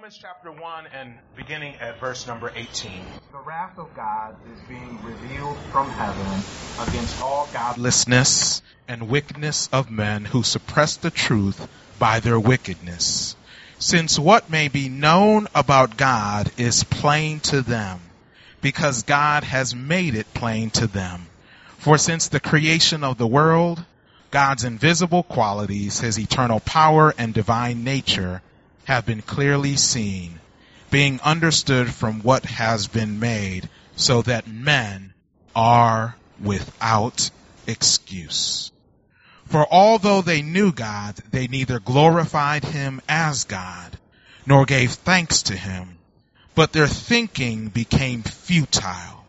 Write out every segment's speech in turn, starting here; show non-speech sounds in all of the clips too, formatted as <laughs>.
Romans chapter 1 and beginning at verse number 18. The wrath of God is being revealed from heaven against all godlessness and wickedness of men who suppress the truth by their wickedness. Since what may be known about God is plain to them, because God has made it plain to them. For since the creation of the world, God's invisible qualities, his eternal power and divine nature, have been clearly seen, being understood from what has been made, so that men are without excuse. For although they knew God, they neither glorified him as God, nor gave thanks to him, but their thinking became futile,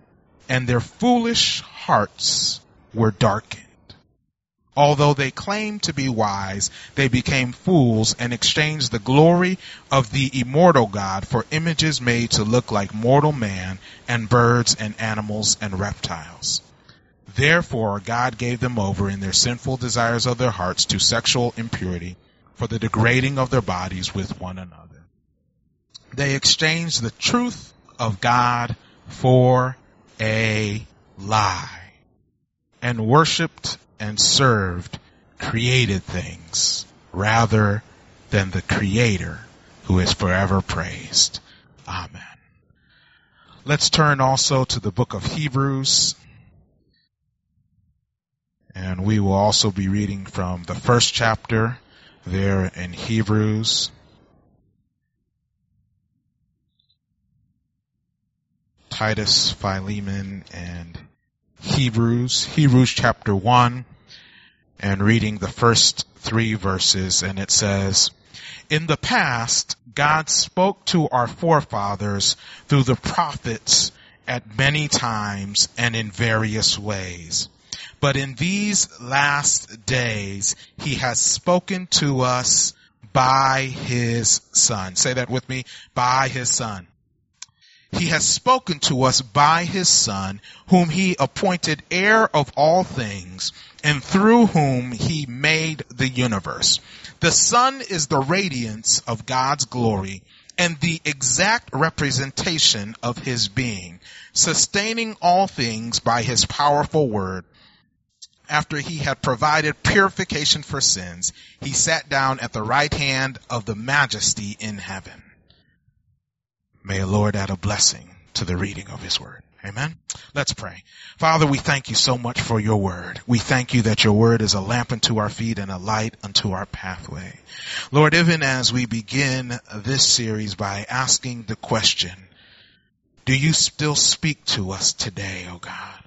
and their foolish hearts were darkened. Although they claimed to be wise, they became fools and exchanged the glory of the immortal God for images made to look like mortal man and birds and animals and reptiles. Therefore, God gave them over in their sinful desires of their hearts to sexual impurity for the degrading of their bodies with one another. They exchanged the truth of God for a lie and worshiped and served created things rather than the creator who is forever praised. Amen. Let's turn also to the book of Hebrews. And we will also be reading from the first chapter there in Hebrews. Titus, Philemon, and Hebrews. Hebrews chapter 1 and reading the first three verses and it says, in the past, God spoke to our forefathers through the prophets at many times and in various ways. But in these last days, he has spoken to us by his son. Say that with me. By his son. He has spoken to us by his son, whom he appointed heir of all things and through whom he made the universe. The Son is the radiance of God's glory and the exact representation of his being, sustaining all things by his powerful word. After he had provided purification for sins, he sat down at the right hand of the majesty in heaven. May the Lord add a blessing to the reading of his word. Amen. Let's pray. Father, we thank you so much for your word. We thank you that your word is a lamp unto our feet and a light unto our pathway. Lord, even as we begin this series by asking the question, do you still speak to us today, O oh God?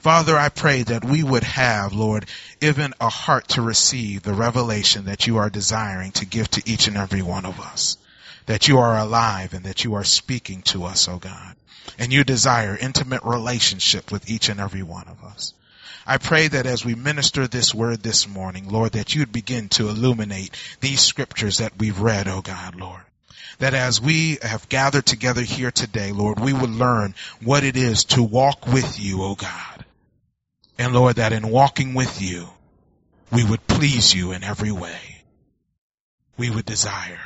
Father, I pray that we would have, Lord, even a heart to receive the revelation that you are desiring to give to each and every one of us. That you are alive and that you are speaking to us, O oh God and you desire intimate relationship with each and every one of us. I pray that as we minister this word this morning, Lord, that you'd begin to illuminate these scriptures that we've read, oh God, Lord. That as we have gathered together here today, Lord, we would learn what it is to walk with you, oh God. And Lord, that in walking with you, we would please you in every way. We would desire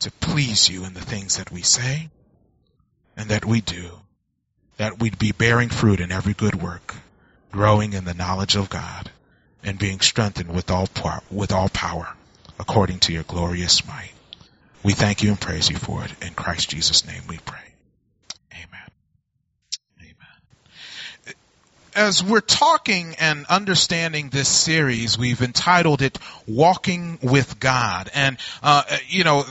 to please you in the things that we say, and that we do, that we'd be bearing fruit in every good work, growing in the knowledge of God, and being strengthened with all, with all power, according to your glorious might. We thank you and praise you for it. In Christ Jesus' name we pray. Amen. Amen. As we're talking and understanding this series, we've entitled it "Walking with God," and uh, you know,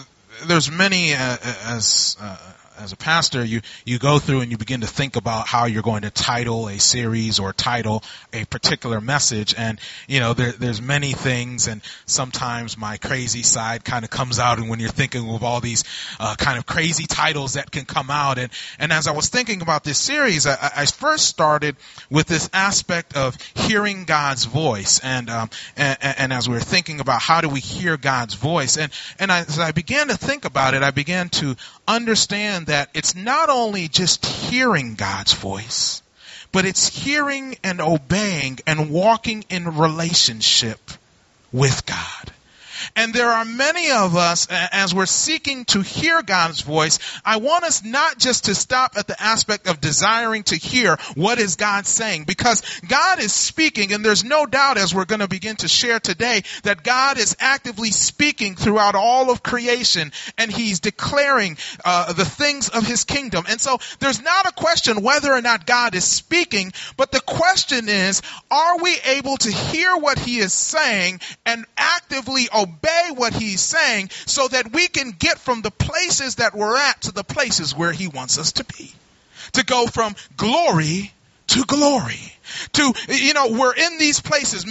there's many uh, as uh, as a pastor, you, you go through and you begin to think about how you're going to title a series or title a particular message. And, you know, there, there's many things and sometimes my crazy side kind of comes out and when you're thinking of all these, uh, kind of crazy titles that can come out. And, and as I was thinking about this series, I, I first started with this aspect of hearing God's voice. And, um, and, and as we were thinking about how do we hear God's voice and, and I, as I began to think about it, I began to understand that it's not only just hearing God's voice, but it's hearing and obeying and walking in relationship with God. And there are many of us, as we're seeking to hear God's voice, I want us not just to stop at the aspect of desiring to hear what is God saying, because God is speaking, and there's no doubt as we're going to begin to share today that God is actively speaking throughout all of creation, and He's declaring uh, the things of His kingdom. And so there's not a question whether or not God is speaking, but the question is, are we able to hear what He is saying and actively obey what he's saying so that we can get from the places that we're at to the places where he wants us to be. To go from glory to glory. To, you know, we're in these places,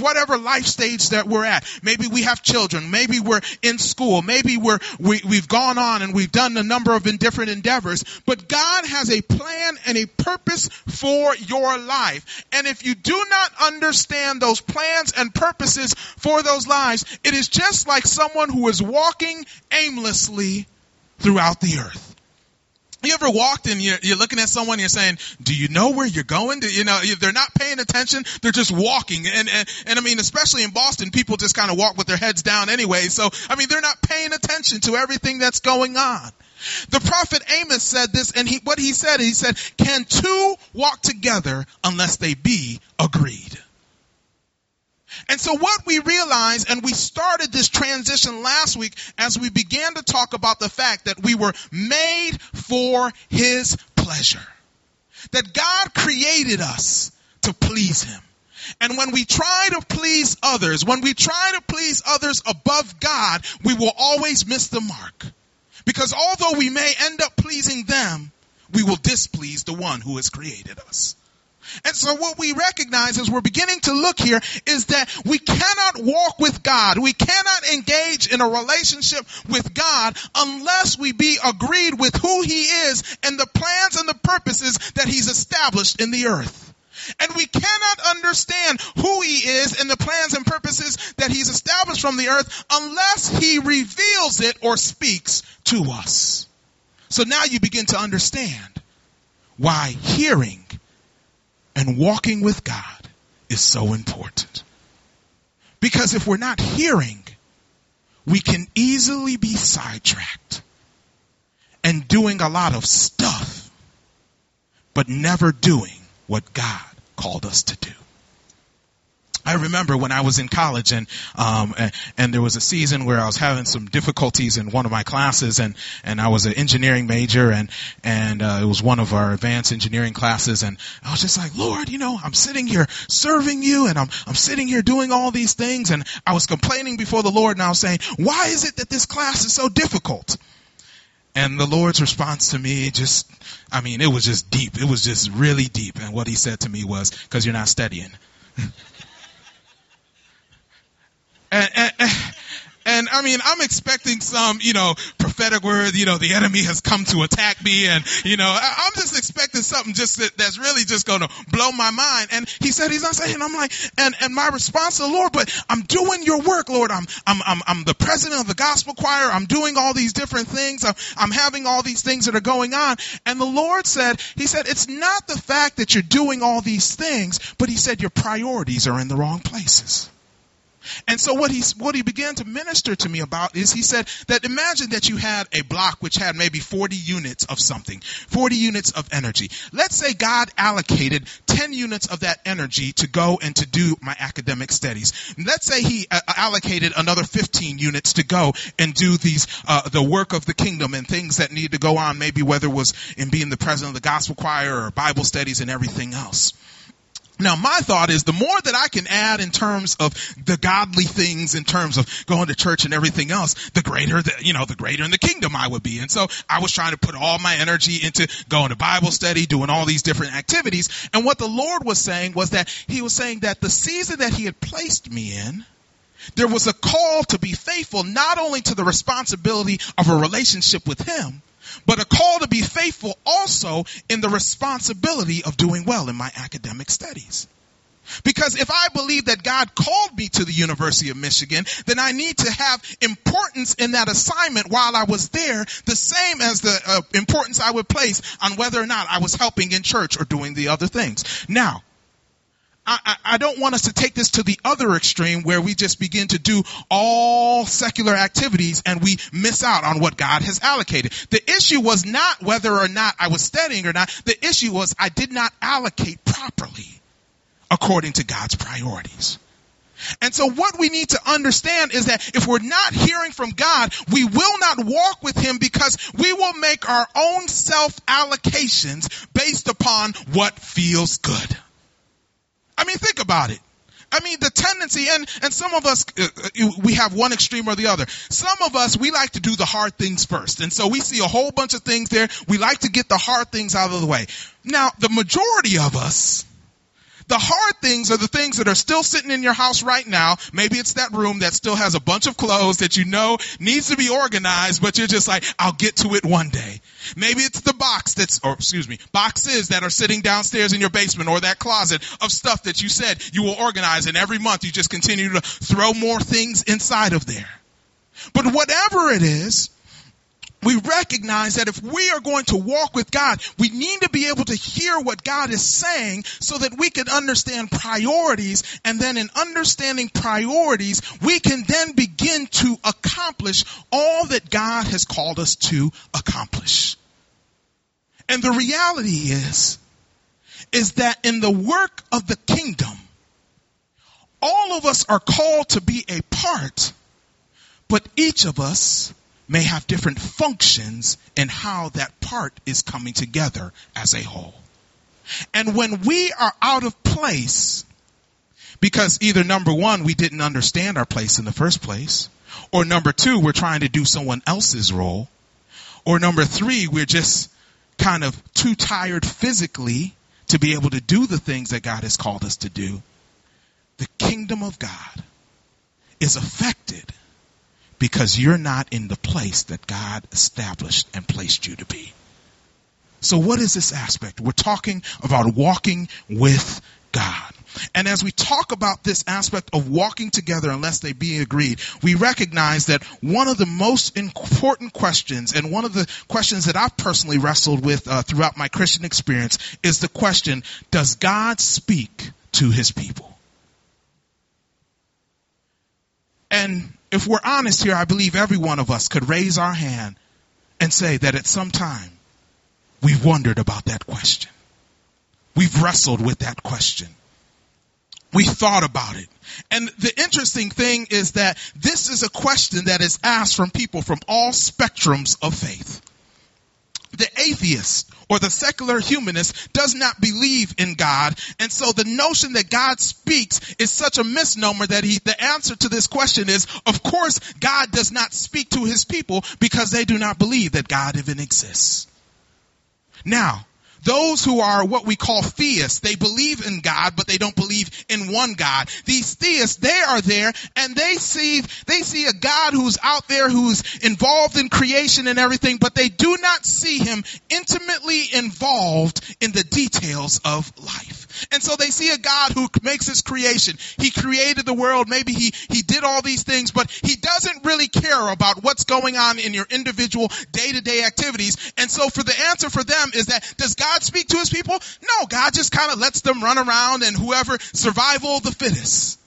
whatever life stage that we're at. Maybe we have children. Maybe we're in school. Maybe we're, we, we've gone on and we've done a number of different endeavors. But God has a plan and a purpose for your life. And if you do not understand those plans and purposes for those lives, it is just like someone who is walking aimlessly throughout the earth. You ever walked and you're, you're, looking at someone and you're saying, do you know where you're going? Do, you know, they're not paying attention. They're just walking. And, and, and I mean, especially in Boston, people just kind of walk with their heads down anyway. So, I mean, they're not paying attention to everything that's going on. The prophet Amos said this and he, what he said, he said, can two walk together unless they be agreed? And so what we realized, and we started this transition last week as we began to talk about the fact that we were made for His pleasure. That God created us to please Him. And when we try to please others, when we try to please others above God, we will always miss the mark. Because although we may end up pleasing them, we will displease the one who has created us. And so what we recognize as we're beginning to look here is that we cannot walk with God. We cannot engage in a relationship with God unless we be agreed with who He is and the plans and the purposes that He's established in the earth. And we cannot understand who He is and the plans and purposes that He's established from the earth unless He reveals it or speaks to us. So now you begin to understand why hearing and walking with God is so important. Because if we're not hearing, we can easily be sidetracked and doing a lot of stuff, but never doing what God called us to do. I remember when I was in college and, um, and, and there was a season where I was having some difficulties in one of my classes and, and I was an engineering major and, and, uh, it was one of our advanced engineering classes and I was just like, Lord, you know, I'm sitting here serving you and I'm, I'm sitting here doing all these things and I was complaining before the Lord and I was saying, why is it that this class is so difficult? And the Lord's response to me just, I mean, it was just deep. It was just really deep. And what he said to me was, cause you're not studying. <laughs> And, and, and I mean, I'm expecting some, you know, prophetic word, you know, the enemy has come to attack me and, you know, I, am just expecting something just that, that's really just going to blow my mind. And he said, he's not saying, I'm like, and, and my response to the Lord, but I'm doing your work, Lord. I'm, I'm, I'm, I'm the president of the gospel choir. I'm doing all these different things. I'm, I'm having all these things that are going on. And the Lord said, he said, it's not the fact that you're doing all these things, but he said your priorities are in the wrong places. And so what he, what he began to minister to me about is he said that imagine that you had a block which had maybe 40 units of something, 40 units of energy. Let's say God allocated 10 units of that energy to go and to do my academic studies. Let's say he uh, allocated another 15 units to go and do these, uh, the work of the kingdom and things that need to go on, maybe whether it was in being the president of the gospel choir or Bible studies and everything else. Now, my thought is the more that I can add in terms of the godly things, in terms of going to church and everything else, the greater, the, you know, the greater in the kingdom I would be. And so I was trying to put all my energy into going to Bible study, doing all these different activities. And what the Lord was saying was that He was saying that the season that He had placed me in, there was a call to be faithful not only to the responsibility of a relationship with Him, but a call to be faithful also in the responsibility of doing well in my academic studies. Because if I believe that God called me to the University of Michigan, then I need to have importance in that assignment while I was there, the same as the uh, importance I would place on whether or not I was helping in church or doing the other things. Now, I, I, don't want us to take this to the other extreme where we just begin to do all secular activities and we miss out on what God has allocated. The issue was not whether or not I was studying or not. The issue was I did not allocate properly according to God's priorities. And so what we need to understand is that if we're not hearing from God, we will not walk with Him because we will make our own self allocations based upon what feels good. I mean, think about it. I mean, the tendency, and, and some of us, uh, uh, we have one extreme or the other. Some of us, we like to do the hard things first. And so we see a whole bunch of things there. We like to get the hard things out of the way. Now, the majority of us, the hard things are the things that are still sitting in your house right now. Maybe it's that room that still has a bunch of clothes that you know needs to be organized, but you're just like, I'll get to it one day. Maybe it's the box that's, or excuse me, boxes that are sitting downstairs in your basement or that closet of stuff that you said you will organize and every month you just continue to throw more things inside of there. But whatever it is, we recognize that if we are going to walk with God, we need to be able to hear what God is saying so that we can understand priorities. And then in understanding priorities, we can then begin to accomplish all that God has called us to accomplish. And the reality is, is that in the work of the kingdom, all of us are called to be a part, but each of us may have different functions in how that part is coming together as a whole. And when we are out of place, because either number one, we didn't understand our place in the first place, or number two, we're trying to do someone else's role, or number three, we're just kind of too tired physically to be able to do the things that God has called us to do, the kingdom of God is affected because you're not in the place that God established and placed you to be. So what is this aspect? We're talking about walking with God. And as we talk about this aspect of walking together unless they be agreed, we recognize that one of the most important questions and one of the questions that I've personally wrestled with uh, throughout my Christian experience is the question, does God speak to his people? And if we're honest here, I believe every one of us could raise our hand and say that at some time we've wondered about that question. We've wrestled with that question. We thought about it. And the interesting thing is that this is a question that is asked from people from all spectrums of faith the atheist or the secular humanist does not believe in God. And so the notion that God speaks is such a misnomer that he, the answer to this question is, of course, God does not speak to his people because they do not believe that God even exists. Now, those who are what we call theists, they believe in God, but they don't believe in one God. These theists, they are there and they see, they see a God who's out there who's involved in creation and everything, but they do not see him intimately involved in the details of life. And so they see a God who makes his creation. He created the world. Maybe he, he did all these things, but he doesn't really care about what's going on in your individual day to day activities. And so for the answer for them is that does God speak to his people? No, God just kind of lets them run around and whoever survival the fittest.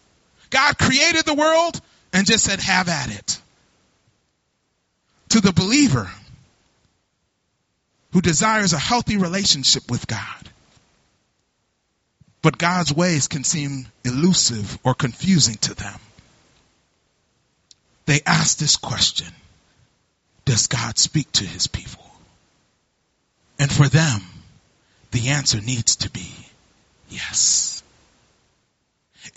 God created the world and just said, have at it. To the believer who desires a healthy relationship with God, but God's ways can seem elusive or confusing to them. They ask this question, does God speak to his people? And for them, the answer needs to be yes.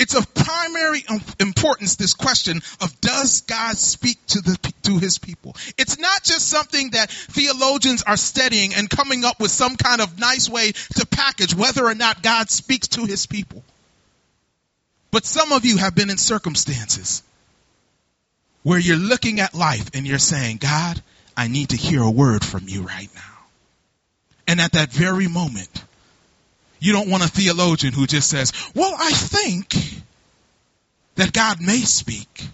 It's of primary importance, this question of does God speak to the, to his people? It's not just something that theologians are studying and coming up with some kind of nice way to package whether or not God speaks to his people. But some of you have been in circumstances where you're looking at life and you're saying, God, I need to hear a word from you right now. And at that very moment, you don't want a theologian who just says, well, I think that God may speak.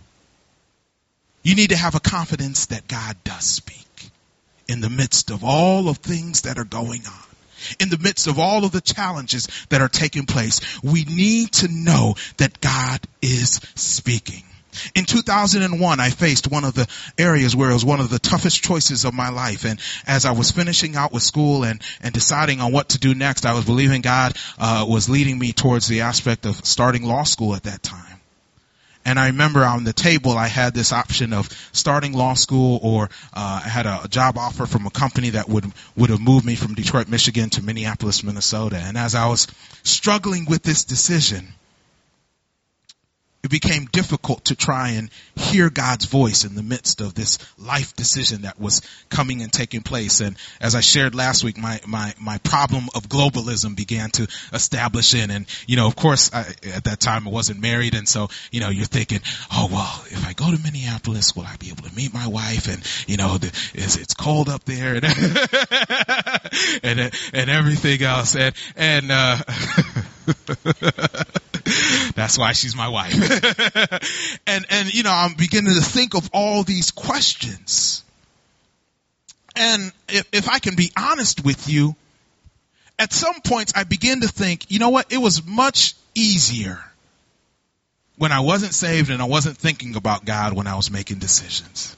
You need to have a confidence that God does speak in the midst of all of things that are going on. in the midst of all of the challenges that are taking place, we need to know that God is speaking. In 2001, I faced one of the areas where it was one of the toughest choices of my life. And as I was finishing out with school and, and deciding on what to do next, I was believing God uh, was leading me towards the aspect of starting law school at that time. And I remember on the table I had this option of starting law school or uh, I had a, a job offer from a company that would would have moved me from Detroit, Michigan to Minneapolis, Minnesota. And as I was struggling with this decision, it became difficult to try and hear God's voice in the midst of this life decision that was coming and taking place. And as I shared last week, my, my, my problem of globalism began to establish in. And, you know, of course, I, at that time I wasn't married. And so, you know, you're thinking, oh, well, if I go to Minneapolis, will I be able to meet my wife? And, you know, the, is, it's cold up there and, <laughs> and, and everything else. And, and, uh, <laughs> <laughs> That's why she's my wife. <laughs> and, and, you know, I'm beginning to think of all these questions. And if, if I can be honest with you, at some points I begin to think, you know what? It was much easier when I wasn't saved and I wasn't thinking about God when I was making decisions.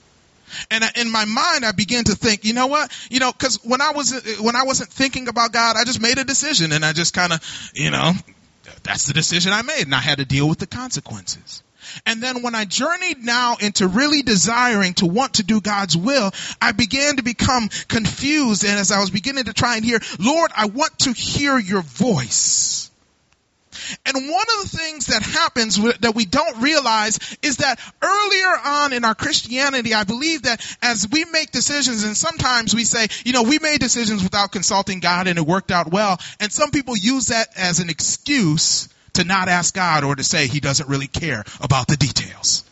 And in my mind, I began to think, you know what? You know, cause when I was, when I wasn't thinking about God, I just made a decision and I just kind of, you know, that's the decision I made and I had to deal with the consequences. And then when I journeyed now into really desiring to want to do God's will, I began to become confused. And as I was beginning to try and hear, Lord, I want to hear your voice. And one of the things that happens that we don't realize is that earlier on in our Christianity, I believe that as we make decisions and sometimes we say, you know, we made decisions without consulting God and it worked out well. And some people use that as an excuse to not ask God or to say he doesn't really care about the details.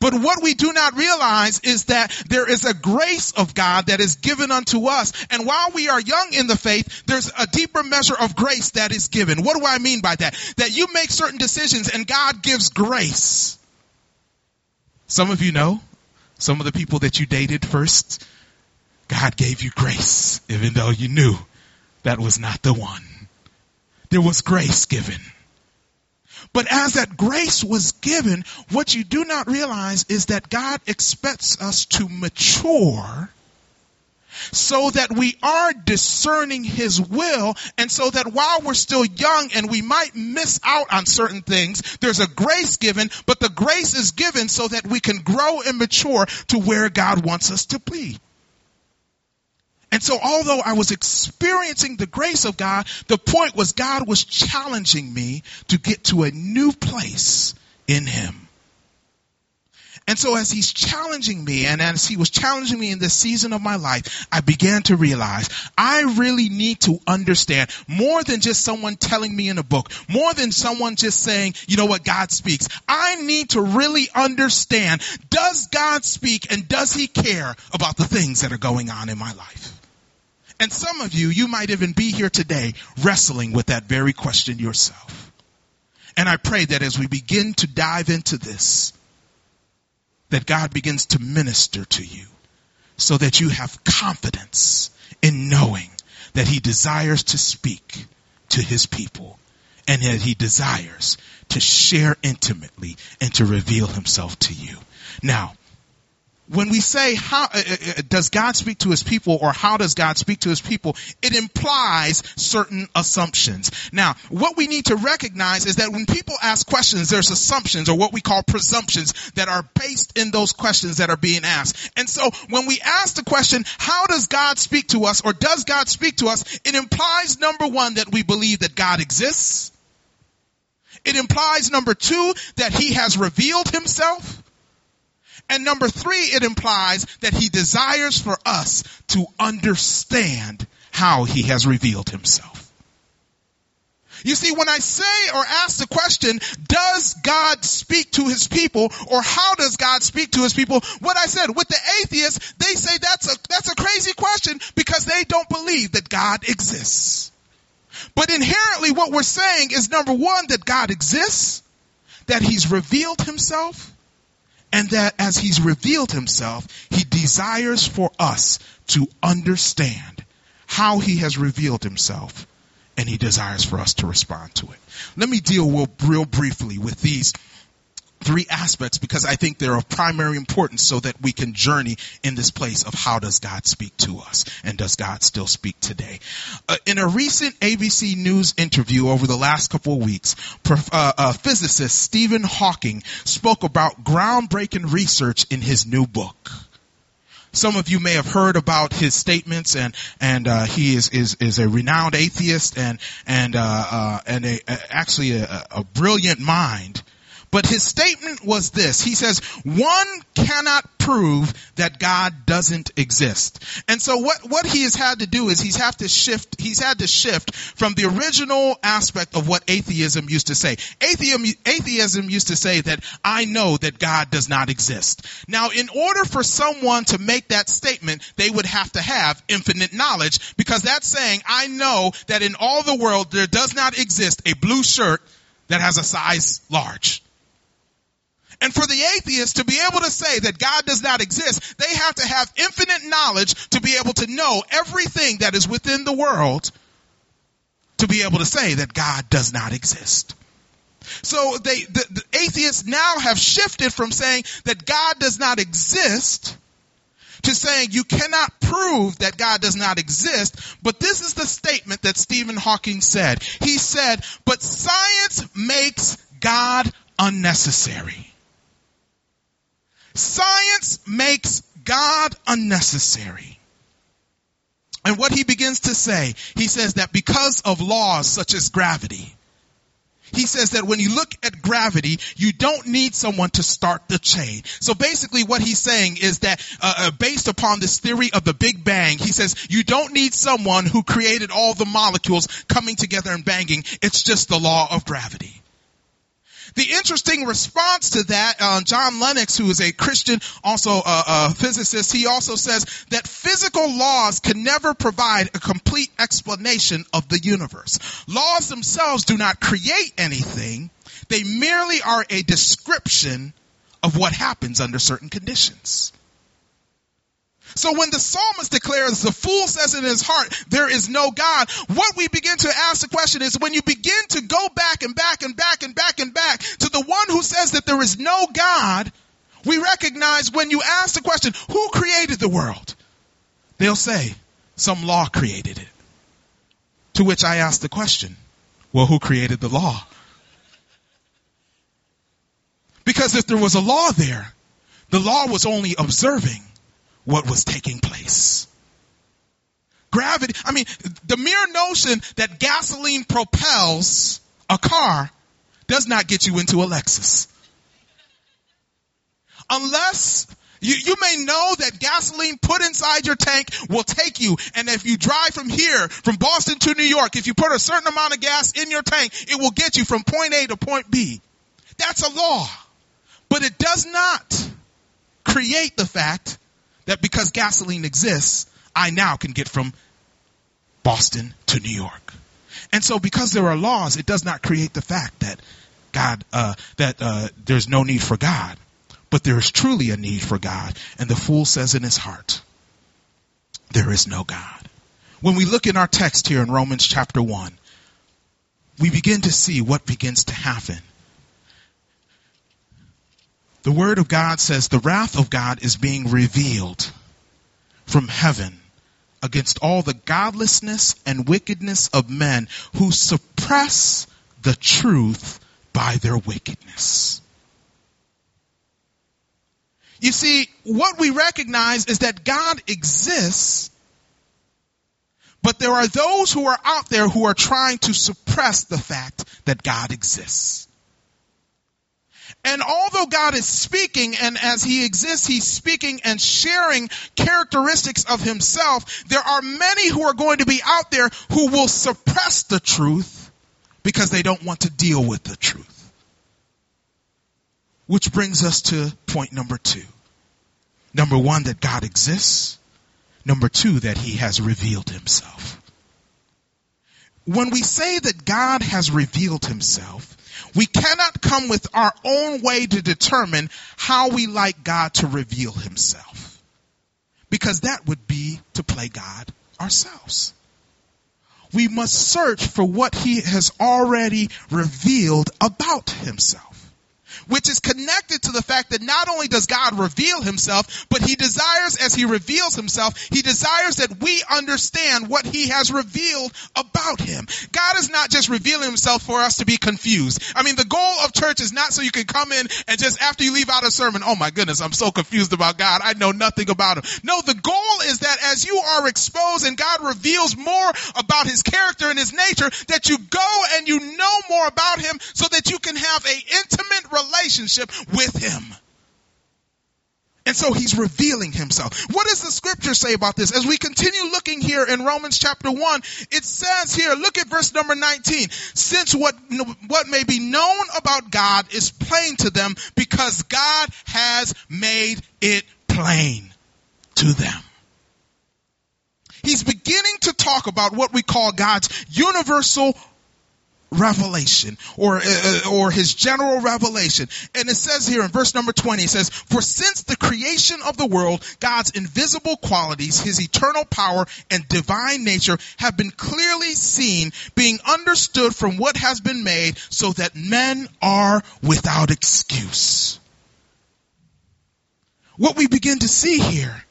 But what we do not realize is that there is a grace of God that is given unto us. And while we are young in the faith, there's a deeper measure of grace that is given. What do I mean by that? That you make certain decisions and God gives grace. Some of you know, some of the people that you dated first, God gave you grace, even though you knew that was not the one. There was grace given. But as that grace was given, what you do not realize is that God expects us to mature so that we are discerning his will and so that while we're still young and we might miss out on certain things, there's a grace given, but the grace is given so that we can grow and mature to where God wants us to be. And so although I was experiencing the grace of God, the point was God was challenging me to get to a new place in Him. And so as he's challenging me and as he was challenging me in this season of my life, I began to realize I really need to understand more than just someone telling me in a book, more than someone just saying, you know what, God speaks. I need to really understand, does God speak and does he care about the things that are going on in my life? And some of you, you might even be here today wrestling with that very question yourself. And I pray that as we begin to dive into this, that God begins to minister to you so that you have confidence in knowing that he desires to speak to his people and that he desires to share intimately and to reveal himself to you. Now, when we say how uh, uh, uh, does God speak to his people or how does God speak to his people, it implies certain assumptions. Now, what we need to recognize is that when people ask questions, there's assumptions or what we call presumptions that are based in those questions that are being asked. And so when we ask the question, how does God speak to us or does God speak to us, it implies number one that we believe that God exists. It implies number two that he has revealed himself. And number three, it implies that he desires for us to understand how he has revealed himself. You see, when I say or ask the question, does God speak to his people or how does God speak to his people? What I said with the atheists, they say that's a, that's a crazy question because they don't believe that God exists. But inherently what we're saying is number one, that God exists, that he's revealed himself, and that as he's revealed himself, he desires for us to understand how he has revealed himself, and he desires for us to respond to it. Let me deal real, briefly with these three aspects because I think they're of primary importance so that we can journey in this place of how does God speak to us and does God still speak today. Uh, in a recent ABC News interview over the last couple of weeks, prof, uh, uh, physicist Stephen Hawking spoke about groundbreaking research in his new book. Some of you may have heard about his statements, and and uh, he is, is is a renowned atheist and and uh, uh, and a, actually a, a brilliant mind but his statement was this. He says, one cannot prove that God doesn't exist. And so what, what he has had to do is he's had to shift, he's had to shift from the original aspect of what atheism used to say. Atheism, atheism used to say that I know that God does not exist. Now in order for someone to make that statement, they would have to have infinite knowledge because that's saying I know that in all the world there does not exist a blue shirt that has a size large. And for the atheist to be able to say that God does not exist, they have to have infinite knowledge to be able to know everything that is within the world to be able to say that God does not exist. So they, the, the atheists now have shifted from saying that God does not exist to saying you cannot prove that God does not exist, but this is the statement that Stephen Hawking said. He said, but science makes God unnecessary. Science makes God unnecessary. And what he begins to say, he says that because of laws such as gravity, he says that when you look at gravity, you don't need someone to start the chain. So basically what he's saying is that uh, uh based upon this theory of the Big Bang, he says you don't need someone who created all the molecules coming together and banging. It's just the law of gravity. The interesting response to that, uh, John Lennox, who is a Christian, also a, a physicist, he also says that physical laws can never provide a complete explanation of the universe. Laws themselves do not create anything. They merely are a description of what happens under certain conditions. So when the psalmist declares, the fool says in his heart, there is no God, what we begin to ask the question is when you begin to go back and back and back and back and back to the one who says that there is no God, we recognize when you ask the question, who created the world? They'll say, some law created it. To which I ask the question, well, who created the law? Because if there was a law there, the law was only observing what was taking place. Gravity, I mean, the mere notion that gasoline propels a car does not get you into a Lexus. Unless you, you may know that gasoline put inside your tank will take you. And if you drive from here, from Boston to New York, if you put a certain amount of gas in your tank, it will get you from point A to point B. That's a law. But it does not create the fact that because gasoline exists, I now can get from Boston to New York. And so because there are laws, it does not create the fact that God, uh, that uh, there's no need for God. But there is truly a need for God. And the fool says in his heart, there is no God. When we look in our text here in Romans chapter 1, we begin to see what begins to happen the word of God says the wrath of God is being revealed from heaven against all the godlessness and wickedness of men who suppress the truth by their wickedness. You see, what we recognize is that God exists, but there are those who are out there who are trying to suppress the fact that God exists. And although God is speaking and as he exists, he's speaking and sharing characteristics of himself, there are many who are going to be out there who will suppress the truth because they don't want to deal with the truth. Which brings us to point number two. Number one, that God exists. Number two, that he has revealed himself. When we say that God has revealed himself, we cannot come with our own way to determine how we like God to reveal himself. Because that would be to play God ourselves. We must search for what he has already revealed about himself which is connected to the fact that not only does God reveal himself, but he desires as he reveals himself, he desires that we understand what he has revealed about him. God is not just revealing himself for us to be confused. I mean, the goal of church is not so you can come in and just after you leave out a sermon, oh my goodness, I'm so confused about God. I know nothing about him. No, the goal is that as you are exposed and God reveals more about his character and his nature, that you go and you know more about him so that you can have a intimate relationship relationship with him. And so he's revealing himself. What does the scripture say about this? As we continue looking here in Romans chapter 1, it says here, look at verse number 19. Since what, what may be known about God is plain to them because God has made it plain to them. He's beginning to talk about what we call God's universal revelation or uh, or his general revelation. And it says here in verse number 20 it says for since the creation of the world God's invisible qualities his eternal power and divine nature have been clearly seen being understood from what has been made so that men are without excuse. What we begin to see here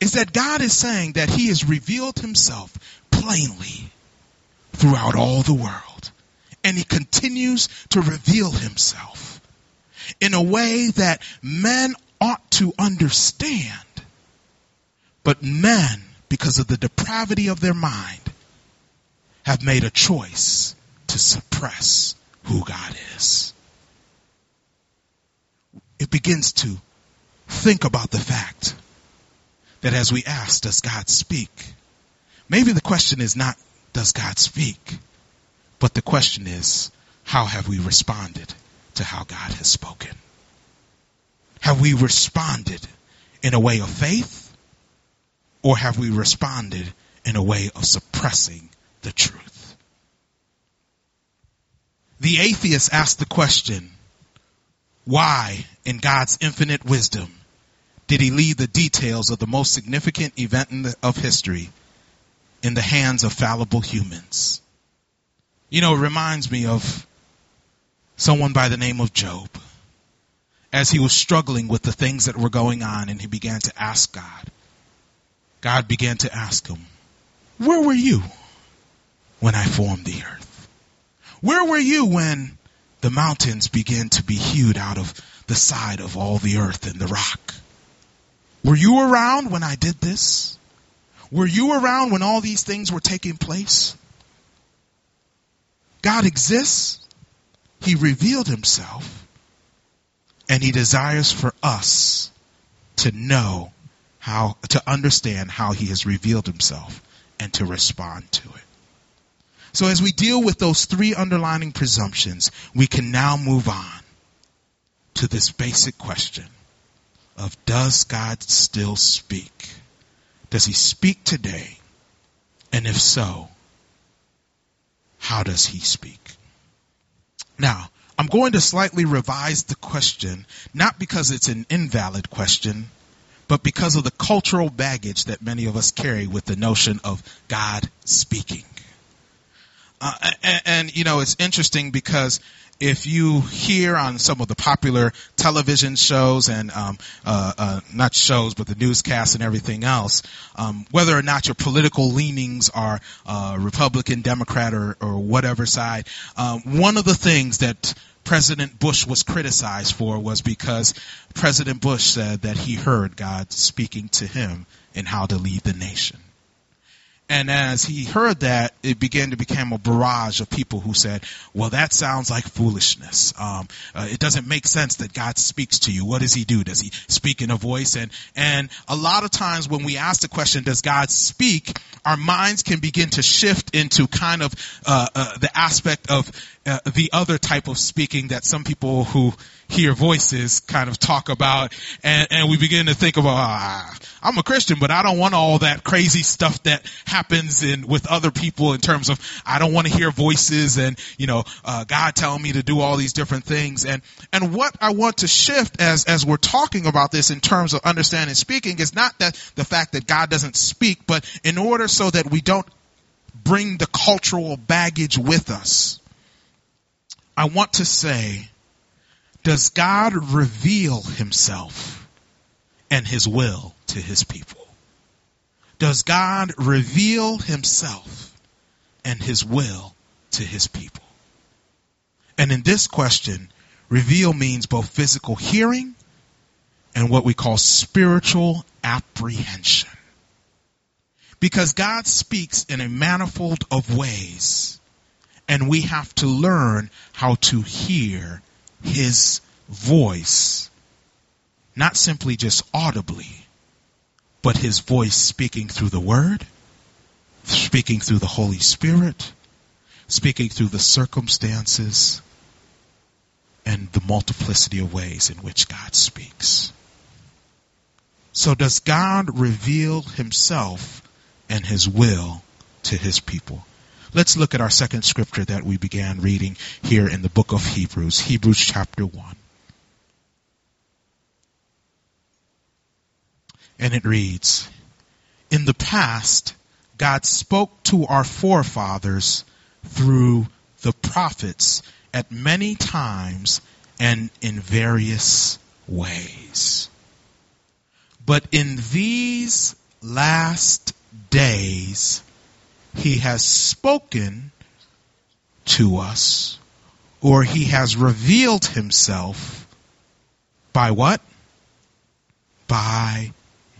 is that God is saying that he has revealed himself plainly throughout all the world. And he continues to reveal himself in a way that men ought to understand. But men, because of the depravity of their mind, have made a choice to suppress who God is. It begins to think about the fact that as we ask, does God speak? Maybe the question is not does God speak? But the question is, how have we responded to how God has spoken? Have we responded in a way of faith? Or have we responded in a way of suppressing the truth? The atheist asked the question, why in God's infinite wisdom did he leave the details of the most significant event the, of history in the hands of fallible humans. You know, it reminds me of someone by the name of Job. As he was struggling with the things that were going on and he began to ask God, God began to ask him, where were you when I formed the earth? Where were you when the mountains began to be hewed out of the side of all the earth and the rock? Were you around when I did this? Were you around when all these things were taking place? God exists. He revealed himself and he desires for us to know how, to understand how he has revealed himself and to respond to it. So as we deal with those three underlining presumptions, we can now move on to this basic question of does God still speak? Does he speak today? And if so, how does he speak? Now, I'm going to slightly revise the question, not because it's an invalid question, but because of the cultural baggage that many of us carry with the notion of God speaking. Uh, and, and, you know, it's interesting because if you hear on some of the popular television shows and um, uh, uh, not shows, but the newscasts and everything else, um, whether or not your political leanings are uh, Republican, Democrat, or, or whatever side, um, one of the things that President Bush was criticized for was because President Bush said that he heard God speaking to him in how to lead the nation. And as he heard that, it began to become a barrage of people who said, well, that sounds like foolishness. Um, uh, it doesn't make sense that God speaks to you. What does he do? Does he speak in a voice? And, and a lot of times when we ask the question, does God speak? Our minds can begin to shift into kind of, uh, uh, the aspect of uh, the other type of speaking that some people who hear voices kind of talk about and, and we begin to think about ah, I'm a Christian but I don't want all that crazy stuff that happens in with other people in terms of I don't want to hear voices and you know uh, God telling me to do all these different things. And and what I want to shift as as we're talking about this in terms of understanding speaking is not that the fact that God doesn't speak but in order so that we don't bring the cultural baggage with us I want to say, does God reveal himself and his will to his people? Does God reveal himself and his will to his people? And in this question, reveal means both physical hearing and what we call spiritual apprehension. Because God speaks in a manifold of ways and we have to learn how to hear his voice. Not simply just audibly, but his voice speaking through the word, speaking through the Holy Spirit, speaking through the circumstances, and the multiplicity of ways in which God speaks. So does God reveal himself and his will to his people? Let's look at our second scripture that we began reading here in the book of Hebrews, Hebrews chapter 1. And it reads, In the past, God spoke to our forefathers through the prophets at many times and in various ways. But in these last days, he has spoken to us or he has revealed himself by what? By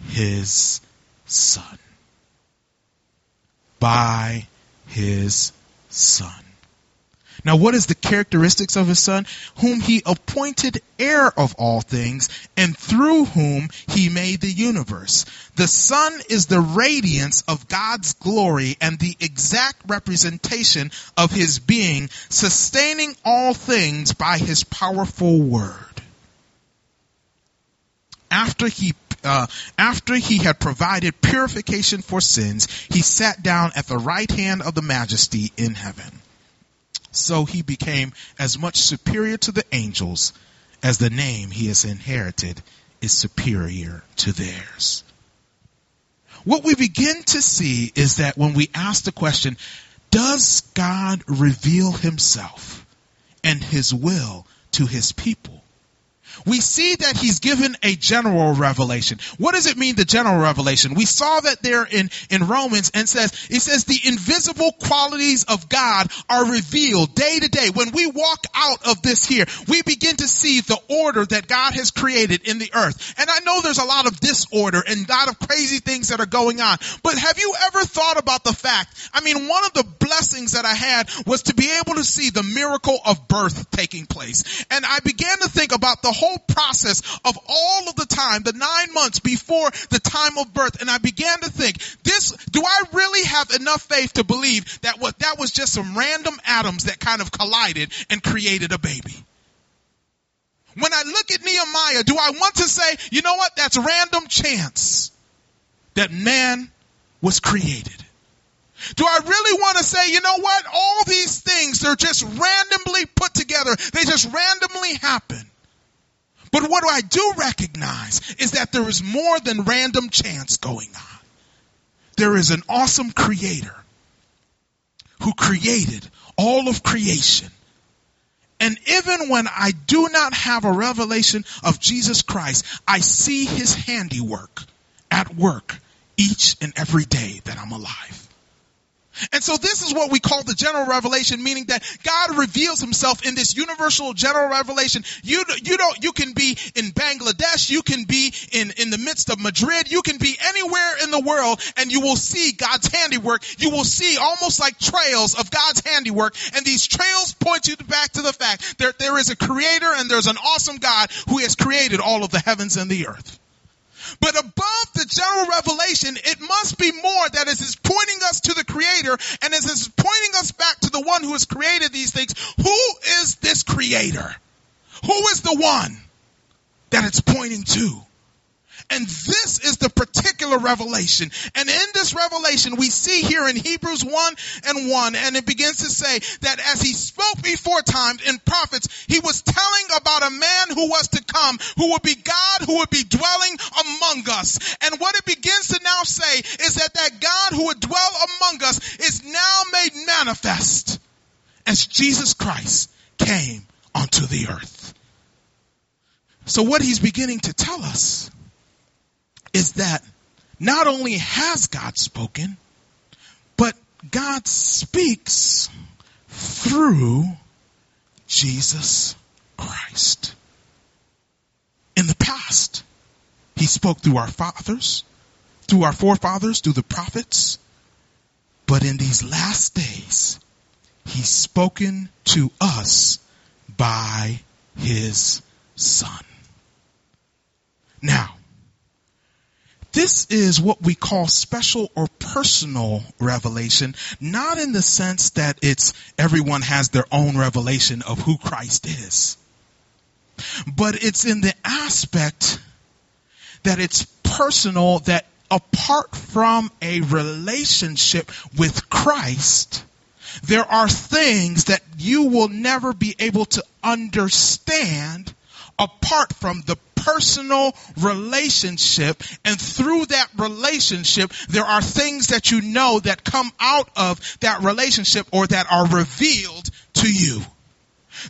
his son. By his son. Now, what is the characteristics of his son? Whom he appointed heir of all things, and through whom he made the universe. The son is the radiance of God's glory and the exact representation of his being, sustaining all things by his powerful word. After he uh, after he had provided purification for sins, he sat down at the right hand of the majesty in heaven. So he became as much superior to the angels as the name he has inherited is superior to theirs. What we begin to see is that when we ask the question, does God reveal himself and his will to his people? We see that he's given a general revelation. What does it mean, the general revelation? We saw that there in, in Romans and says, it says the invisible qualities of God are revealed day to day. When we walk out of this here, we begin to see the order that God has created in the earth. And I know there's a lot of disorder and a lot of crazy things that are going on, but have you ever thought about the fact, I mean, one of the blessings that I had was to be able to see the miracle of birth taking place. And I began to think about the whole process of all of the time, the nine months before the time of birth. And I began to think, this, do I really have enough faith to believe that what, that was just some random atoms that kind of collided and created a baby? When I look at Nehemiah, do I want to say, you know what? That's random chance that man was created. Do I really want to say, you know what? All these things, they're just randomly put together. They just randomly happen. But what I do recognize is that there is more than random chance going on. There is an awesome creator who created all of creation. And even when I do not have a revelation of Jesus Christ, I see his handiwork at work each and every day that I'm alive. And so this is what we call the general revelation, meaning that God reveals himself in this universal general revelation. You, you don't, you can be in Bangladesh, you can be in, in the midst of Madrid, you can be anywhere in the world and you will see God's handiwork. You will see almost like trails of God's handiwork and these trails point you back to the fact that there is a creator and there's an awesome God who has created all of the heavens and the earth. But above the general revelation, it must be more that is is pointing us to the creator and as is pointing us back to the one who has created these things. Who is this creator? Who is the one that it's pointing to? And this is the particular revelation. And in this revelation, we see here in Hebrews 1 and 1, and it begins to say that as he spoke before times in prophets, he was telling about a man who was to come, who would be God, who would be dwelling among us. And what it begins to now say is that that God who would dwell among us is now made manifest as Jesus Christ came onto the earth. So what he's beginning to tell us is that not only has God spoken, but God speaks through Jesus Christ. In the past, he spoke through our fathers, through our forefathers, through the prophets. But in these last days, he's spoken to us by his son. Now, this is what we call special or personal revelation, not in the sense that it's everyone has their own revelation of who Christ is. But it's in the aspect that it's personal that apart from a relationship with Christ, there are things that you will never be able to understand apart from the personal relationship. And through that relationship, there are things that you know that come out of that relationship or that are revealed to you.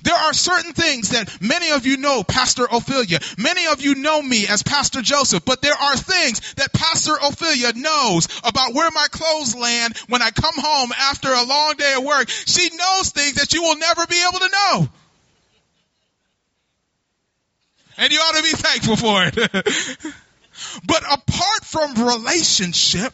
There are certain things that many of you know, Pastor Ophelia. Many of you know me as Pastor Joseph, but there are things that Pastor Ophelia knows about where my clothes land when I come home after a long day of work. She knows things that you will never be able to know. And you ought to be thankful for it. <laughs> but apart from relationship,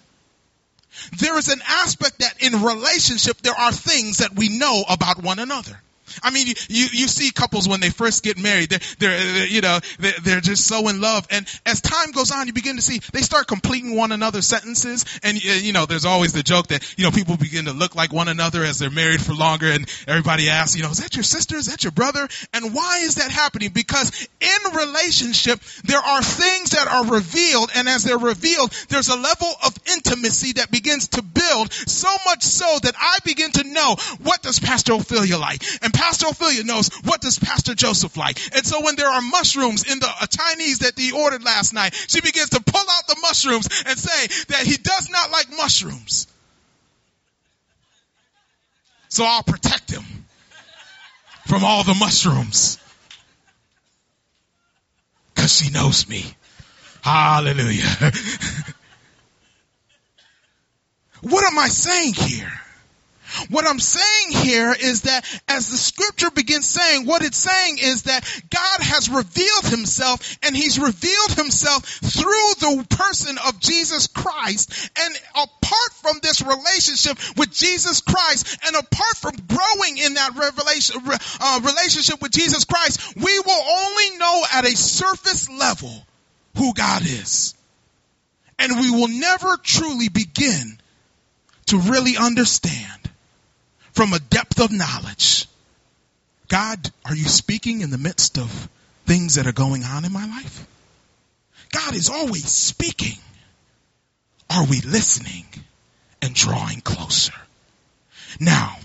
there is an aspect that in relationship there are things that we know about one another. I mean, you, you, you, see couples when they first get married, they're, they're, they're you know, they're, they're, just so in love. And as time goes on, you begin to see they start completing one another's sentences. And, uh, you know, there's always the joke that, you know, people begin to look like one another as they're married for longer. And everybody asks, you know, is that your sister? Is that your brother? And why is that happening? Because in relationship, there are things that are revealed. And as they're revealed, there's a level of intimacy that begins to build so much so that I begin to know what does Pastor Ophelia like? And Pastor Ophelia knows what does Pastor Joseph like. And so when there are mushrooms in the Chinese that he ordered last night, she begins to pull out the mushrooms and say that he does not like mushrooms. So I'll protect him from all the mushrooms. Cause she knows me. Hallelujah. <laughs> what am I saying here? What I'm saying here is that as the scripture begins saying, what it's saying is that God has revealed himself and he's revealed himself through the person of Jesus Christ. And apart from this relationship with Jesus Christ and apart from growing in that revelation, uh, relationship with Jesus Christ, we will only know at a surface level who God is. And we will never truly begin to really understand from a depth of knowledge. God, are you speaking in the midst of things that are going on in my life? God is always speaking. Are we listening and drawing closer? Now,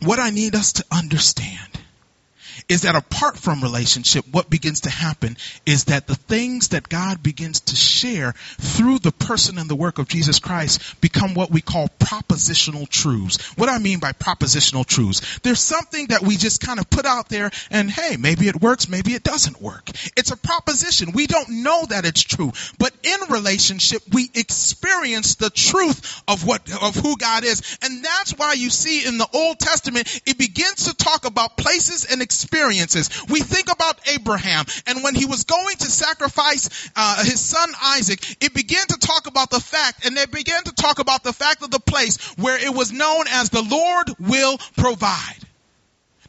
what I need us to understand is that apart from relationship, what begins to happen is that the things that God begins to share through the person and the work of Jesus Christ become what we call propositional truths. What I mean by propositional truths, there's something that we just kind of put out there and hey, maybe it works, maybe it doesn't work. It's a proposition. We don't know that it's true, but in relationship, we experience the truth of what, of who God is. And that's why you see in the Old Testament, it begins to talk about places and experiences experiences. We think about Abraham and when he was going to sacrifice uh, his son Isaac, it began to talk about the fact and they began to talk about the fact of the place where it was known as the Lord will provide.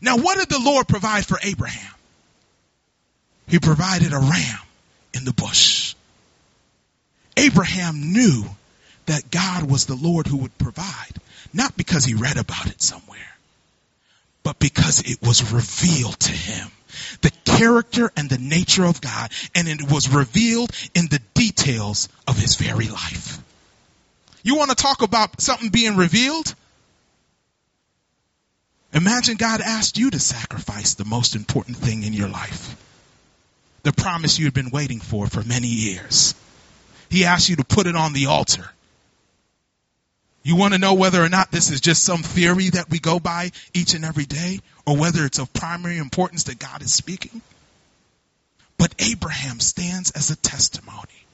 Now what did the Lord provide for Abraham? He provided a ram in the bush. Abraham knew that God was the Lord who would provide, not because he read about it somewhere, but because it was revealed to him. The character and the nature of God, and it was revealed in the details of his very life. You want to talk about something being revealed? Imagine God asked you to sacrifice the most important thing in your life. The promise you had been waiting for for many years. He asked you to put it on the altar. You want to know whether or not this is just some theory that we go by each and every day or whether it's of primary importance that God is speaking? But Abraham stands as a testimony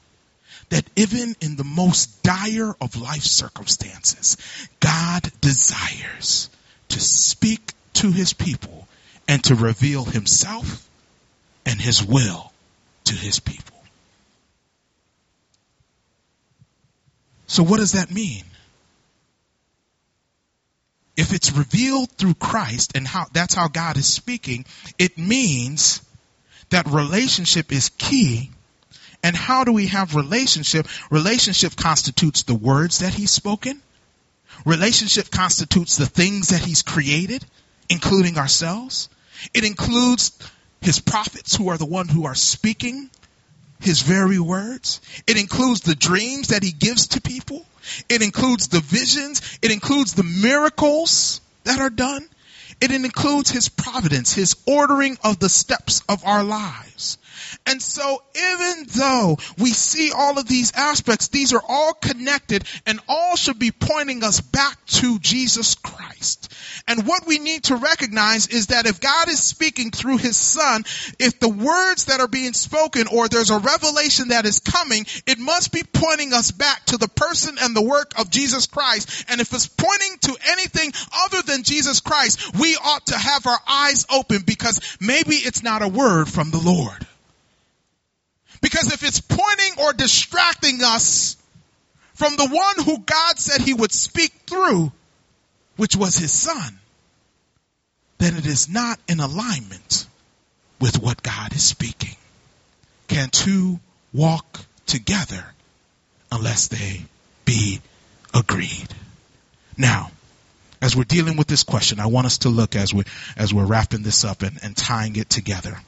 that even in the most dire of life circumstances, God desires to speak to his people and to reveal himself and his will to his people. So what does that mean? If it's revealed through Christ and how that's how God is speaking, it means that relationship is key. And how do we have relationship? Relationship constitutes the words that he's spoken. Relationship constitutes the things that he's created, including ourselves. It includes his prophets who are the one who are speaking his very words. It includes the dreams that he gives to people. It includes the visions. It includes the miracles that are done. It includes his providence, his ordering of the steps of our lives. And so even though we see all of these aspects, these are all connected and all should be pointing us back to Jesus Christ. And what we need to recognize is that if God is speaking through his son, if the words that are being spoken or there's a revelation that is coming, it must be pointing us back to the person and the work of Jesus Christ. And if it's pointing to anything other than Jesus Christ, we ought to have our eyes open because maybe it's not a word from the Lord. Because if it's pointing or distracting us from the one who God said he would speak through, which was his son, then it is not in alignment with what God is speaking. Can two walk together unless they be agreed? Now, as we're dealing with this question, I want us to look as we as we're wrapping this up and, and tying it together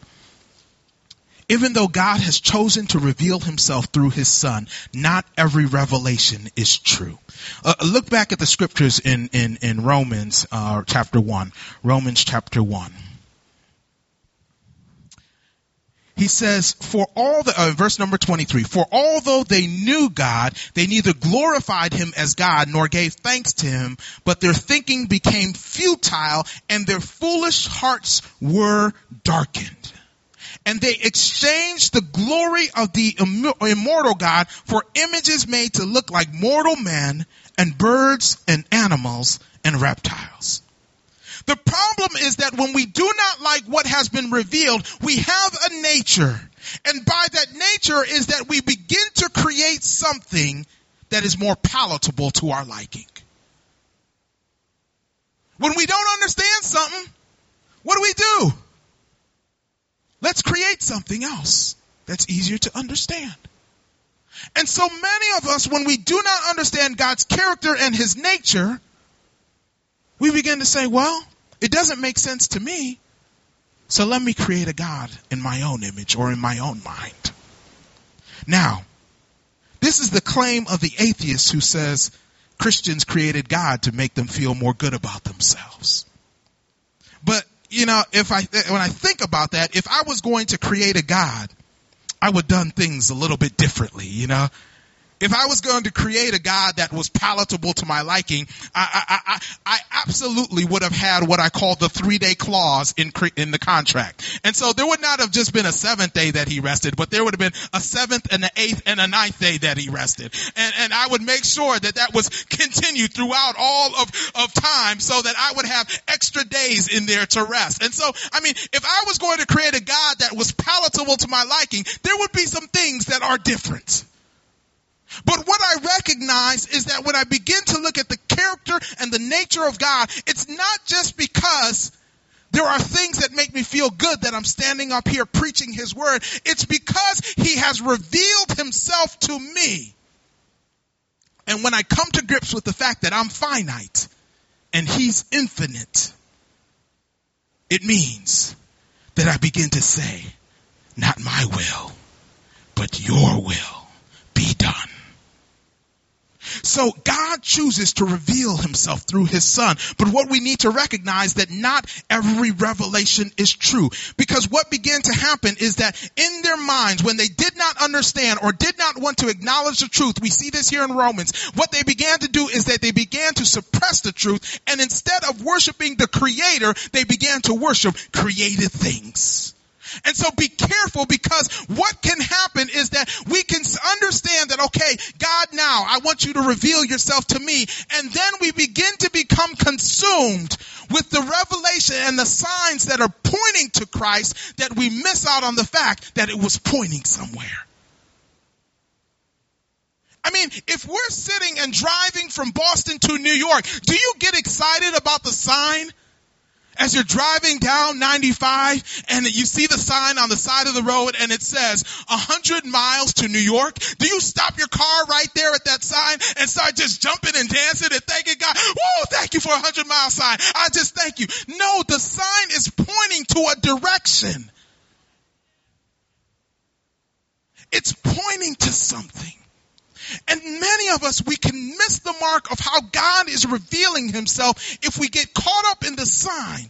even though God has chosen to reveal himself through his son, not every revelation is true. Uh, look back at the scriptures in, in, in Romans uh, chapter 1. Romans chapter 1. He says, for all the, uh, verse number 23, for although they knew God, they neither glorified him as God nor gave thanks to him, but their thinking became futile and their foolish hearts were darkened and they exchanged the glory of the immortal God for images made to look like mortal men and birds and animals and reptiles. The problem is that when we do not like what has been revealed, we have a nature. And by that nature is that we begin to create something that is more palatable to our liking. When we don't understand something, what do we do? Let's create something else that's easier to understand. And so many of us, when we do not understand God's character and his nature, we begin to say, well, it doesn't make sense to me. So let me create a God in my own image or in my own mind. Now, this is the claim of the atheist who says Christians created God to make them feel more good about themselves. But you know, if I, when I think about that, if I was going to create a God, I would have done things a little bit differently, you know? If I was going to create a God that was palatable to my liking, I, I, I, I absolutely would have had what I call the three day clause in, in the contract. And so there would not have just been a seventh day that he rested, but there would have been a seventh and an eighth and a ninth day that he rested. And, and I would make sure that that was continued throughout all of, of time so that I would have extra days in there to rest. And so, I mean, if I was going to create a God that was palatable to my liking, there would be some things that are different. But what I recognize is that when I begin to look at the character and the nature of God, it's not just because there are things that make me feel good that I'm standing up here preaching his word. It's because he has revealed himself to me. And when I come to grips with the fact that I'm finite and he's infinite, It means that I begin to say, not my will, but your will. So God chooses to reveal himself through his son. But what we need to recognize that not every revelation is true. Because what began to happen is that in their minds, when they did not understand or did not want to acknowledge the truth, we see this here in Romans, what they began to do is that they began to suppress the truth and instead of worshiping the creator, they began to worship created things. And so be careful because what can happen is that we can understand that, okay, God now, I want you to reveal yourself to me. And then we begin to become consumed with the revelation and the signs that are pointing to Christ that we miss out on the fact that it was pointing somewhere. I mean, if we're sitting and driving from Boston to New York, do you get excited about the sign? As you're driving down 95 and you see the sign on the side of the road and it says 100 miles to New York, do you stop your car right there at that sign and start just jumping and dancing and thanking God? Whoa, thank you for a 100 mile sign. I just thank you. No, the sign is pointing to a direction. It's pointing to something. And many of us, we can miss the mark of how God is revealing himself if we get caught up in the sign,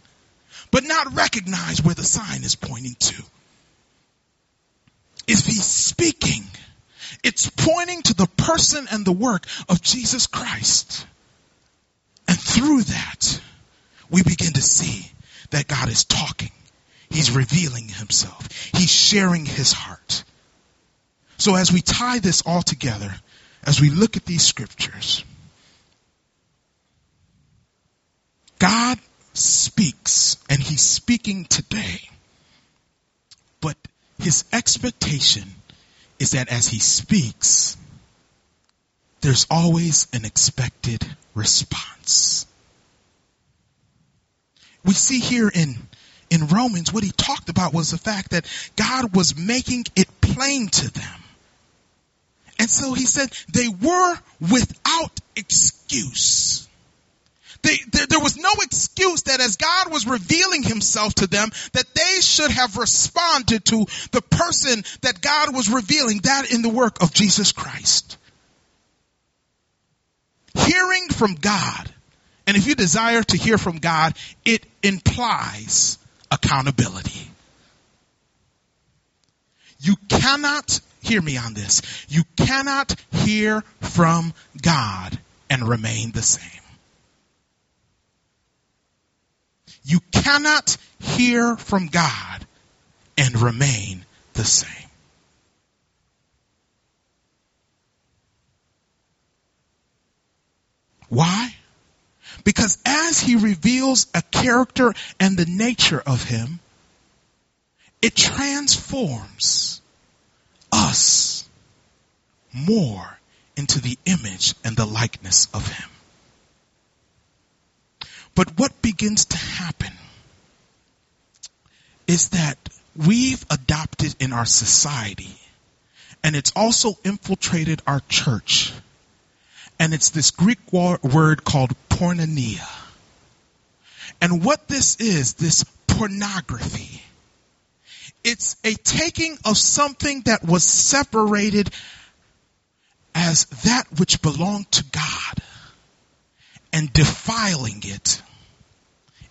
but not recognize where the sign is pointing to. If he's speaking, it's pointing to the person and the work of Jesus Christ. And through that, we begin to see that God is talking. He's revealing himself. He's sharing his heart. So as we tie this all together, as we look at these scriptures, God speaks and he's speaking today. But his expectation is that as he speaks, there's always an expected response. We see here in, in Romans what he talked about was the fact that God was making it plain to them and so he said they were without excuse. They, there, there was no excuse that as God was revealing himself to them, that they should have responded to the person that God was revealing, that in the work of Jesus Christ. Hearing from God, and if you desire to hear from God, it implies accountability. You cannot hear me on this. You cannot hear from God and remain the same. You cannot hear from God and remain the same. Why? Because as he reveals a character and the nature of him, it transforms us more into the image and the likeness of him. But what begins to happen is that we've adopted in our society and it's also infiltrated our church. And it's this Greek word called porneia. And what this is, this pornography, it's a taking of something that was separated as that which belonged to God and defiling it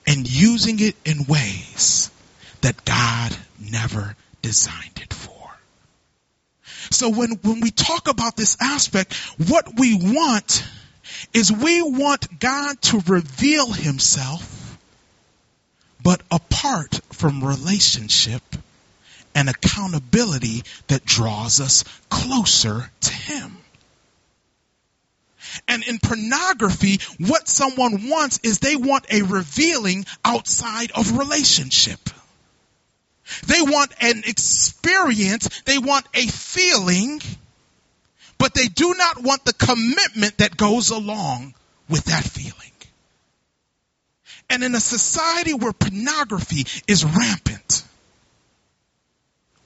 and using it in ways that God never designed it for. So when, when we talk about this aspect, what we want is we want God to reveal himself, but apart from relationship and accountability that draws us closer to Him. And in pornography, what someone wants is they want a revealing outside of relationship. They want an experience, they want a feeling, but they do not want the commitment that goes along with that feeling. And in a society where pornography is rampant,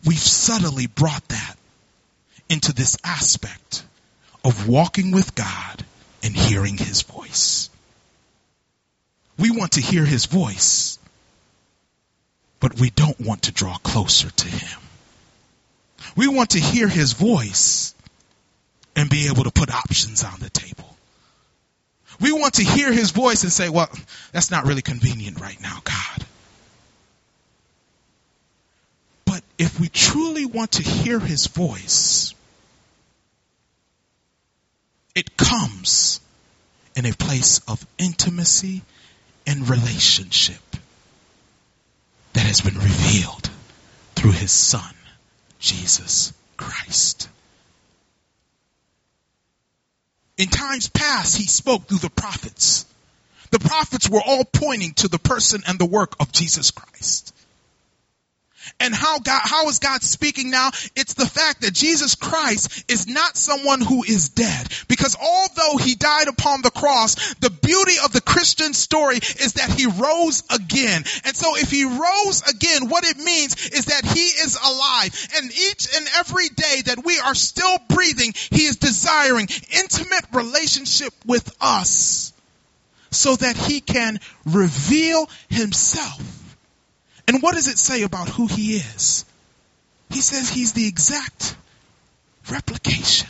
we've subtly brought that into this aspect of walking with God and hearing his voice. We want to hear his voice, but we don't want to draw closer to him. We want to hear his voice and be able to put options on the table. We want to hear his voice and say, well, that's not really convenient right now, God. But if we truly want to hear his voice, it comes in a place of intimacy and relationship that has been revealed through his son, Jesus Christ. In times past, he spoke through the prophets. The prophets were all pointing to the person and the work of Jesus Christ. And how God, how is God speaking now? It's the fact that Jesus Christ is not someone who is dead. Because although he died upon the cross, the beauty of the Christian story is that he rose again. And so if he rose again, what it means is that he is alive. And each and every day that we are still breathing, he is desiring intimate relationship with us so that he can reveal himself and what does it say about who he is? He says he's the exact replication.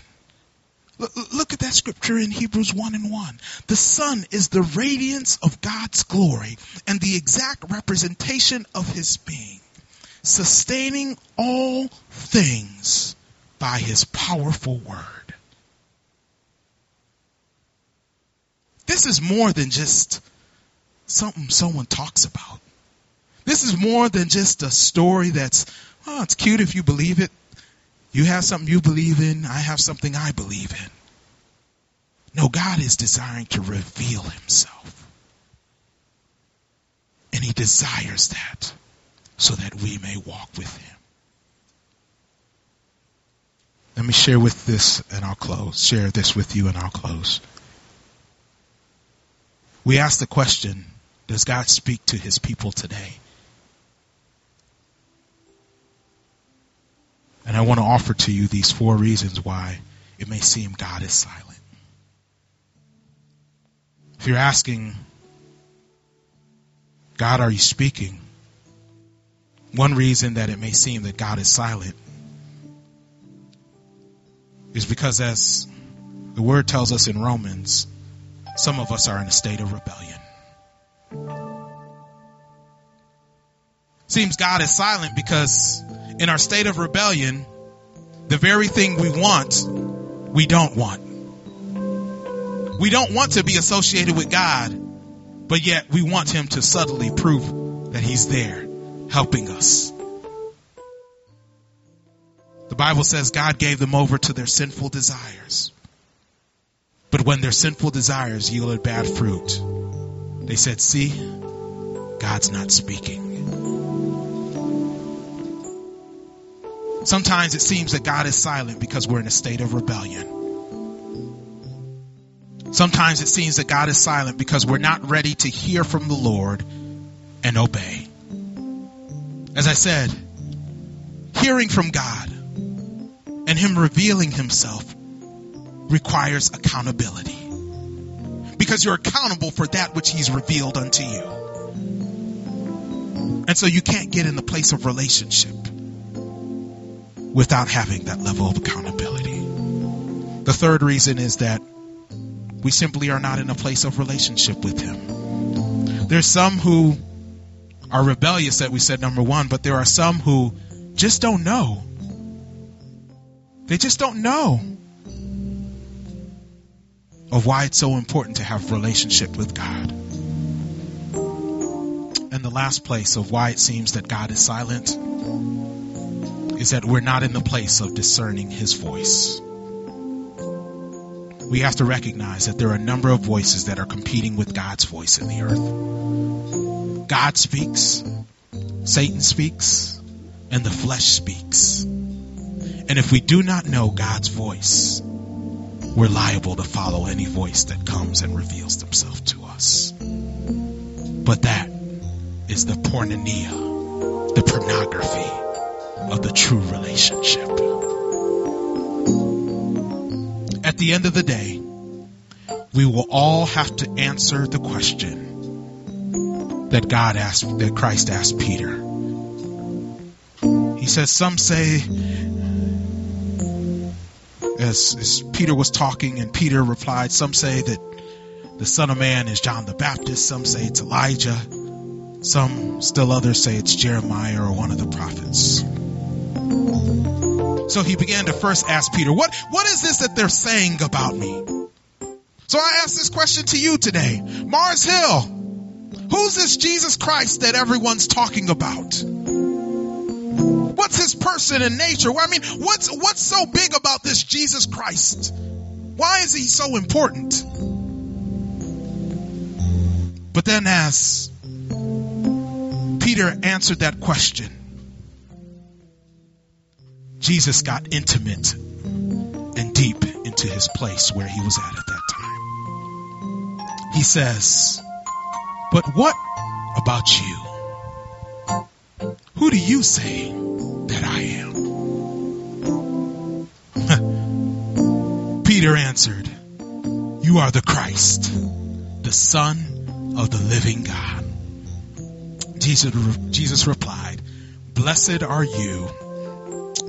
Look at that scripture in Hebrews 1 and 1. The Son is the radiance of God's glory and the exact representation of his being, sustaining all things by his powerful word. This is more than just something someone talks about. This is more than just a story that's, oh, it's cute if you believe it. You have something you believe in. I have something I believe in. No, God is desiring to reveal himself. And he desires that so that we may walk with him. Let me share with this and I'll close. Share this with you and I'll close. We ask the question, does God speak to his people today? I want to offer to you these four reasons why it may seem God is silent. If you're asking, God, are you speaking? One reason that it may seem that God is silent is because as the word tells us in Romans, some of us are in a state of rebellion. Seems God is silent because in our state of rebellion, the very thing we want, we don't want. We don't want to be associated with God, but yet we want Him to subtly prove that He's there helping us. The Bible says God gave them over to their sinful desires. But when their sinful desires yielded bad fruit, they said, see, God's not speaking. Sometimes it seems that God is silent because we're in a state of rebellion. Sometimes it seems that God is silent because we're not ready to hear from the Lord and obey. As I said, hearing from God and Him revealing Himself requires accountability. Because you're accountable for that which He's revealed unto you. And so you can't get in the place of relationship without having that level of accountability. The third reason is that we simply are not in a place of relationship with Him. There's some who are rebellious that we said number one, but there are some who just don't know. They just don't know of why it's so important to have relationship with God. And the last place of why it seems that God is silent is that we're not in the place of discerning his voice. We have to recognize that there are a number of voices that are competing with God's voice in the earth. God speaks, Satan speaks, and the flesh speaks. And if we do not know God's voice, we're liable to follow any voice that comes and reveals themselves to us. But that is the porneia, the pornography of the true relationship. At the end of the day, we will all have to answer the question that God asked, that Christ asked Peter. He says, Some say, as, as Peter was talking, and Peter replied, Some say that the Son of Man is John the Baptist, some say it's Elijah, some still others say it's Jeremiah or one of the prophets. So he began to first ask Peter, what, what is this that they're saying about me? So I ask this question to you today. Mars Hill, who's this Jesus Christ that everyone's talking about? What's his person and nature? I mean, what's, what's so big about this Jesus Christ? Why is he so important? But then as Peter answered that question, Jesus got intimate and deep into his place where he was at at that time. He says, But what about you? Who do you say that I am? <laughs> Peter answered, You are the Christ, the Son of the living God. Jesus, Jesus replied, Blessed are you.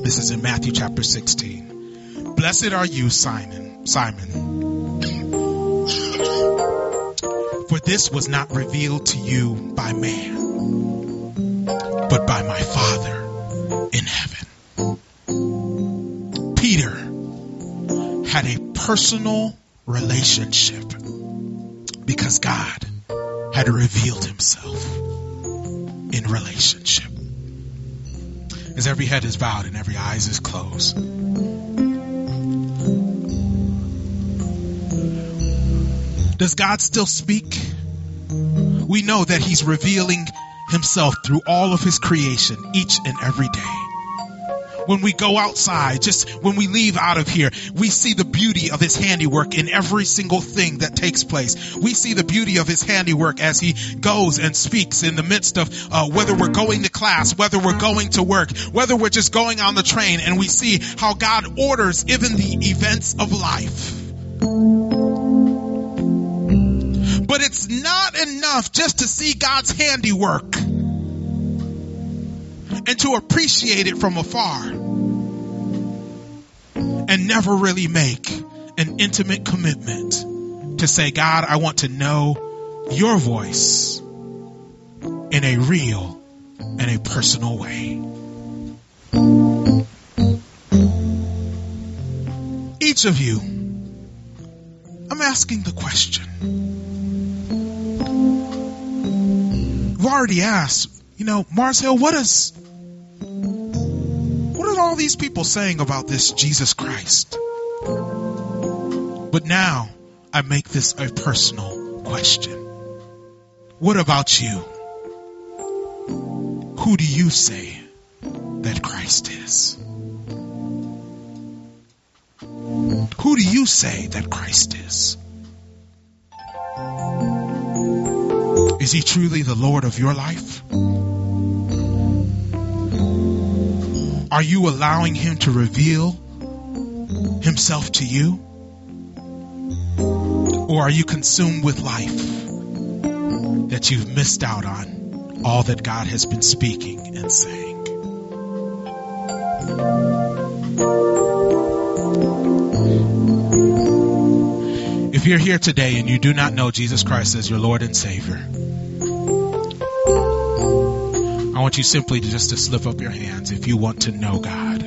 This is in Matthew chapter 16. Blessed are you, Simon, Simon. For this was not revealed to you by man, but by my Father in heaven. Peter had a personal relationship because God had revealed himself in relationship. As every head is bowed and every eyes is closed. Does God still speak? We know that he's revealing himself through all of his creation each and every day when we go outside, just when we leave out of here, we see the beauty of his handiwork in every single thing that takes place. We see the beauty of his handiwork as he goes and speaks in the midst of uh, whether we're going to class, whether we're going to work, whether we're just going on the train, and we see how God orders even the events of life. But it's not enough just to see God's handiwork and to appreciate it from afar and never really make an intimate commitment to say, God, I want to know your voice in a real and a personal way. Each of you, I'm asking the question. I've already asked, you know, Mars Hill, what is all these people saying about this Jesus Christ? But now I make this a personal question. What about you? Who do you say that Christ is? Who do you say that Christ is? Is he truly the Lord of your life? Are you allowing Him to reveal Himself to you? Or are you consumed with life that you've missed out on all that God has been speaking and saying? If you're here today and you do not know Jesus Christ as your Lord and Savior, I want you simply to just to slip up your hands if you want to know God.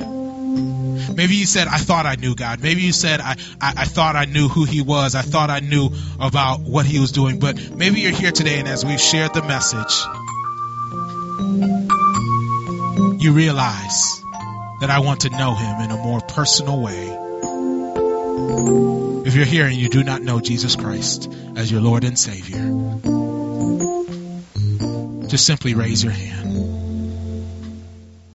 Maybe you said, I thought I knew God. Maybe you said, I, I, I, thought I knew who He was. I thought I knew about what He was doing. But maybe you're here today and as we've shared the message, you realize that I want to know Him in a more personal way. If you're here and you do not know Jesus Christ as your Lord and Savior, just simply raise your hand.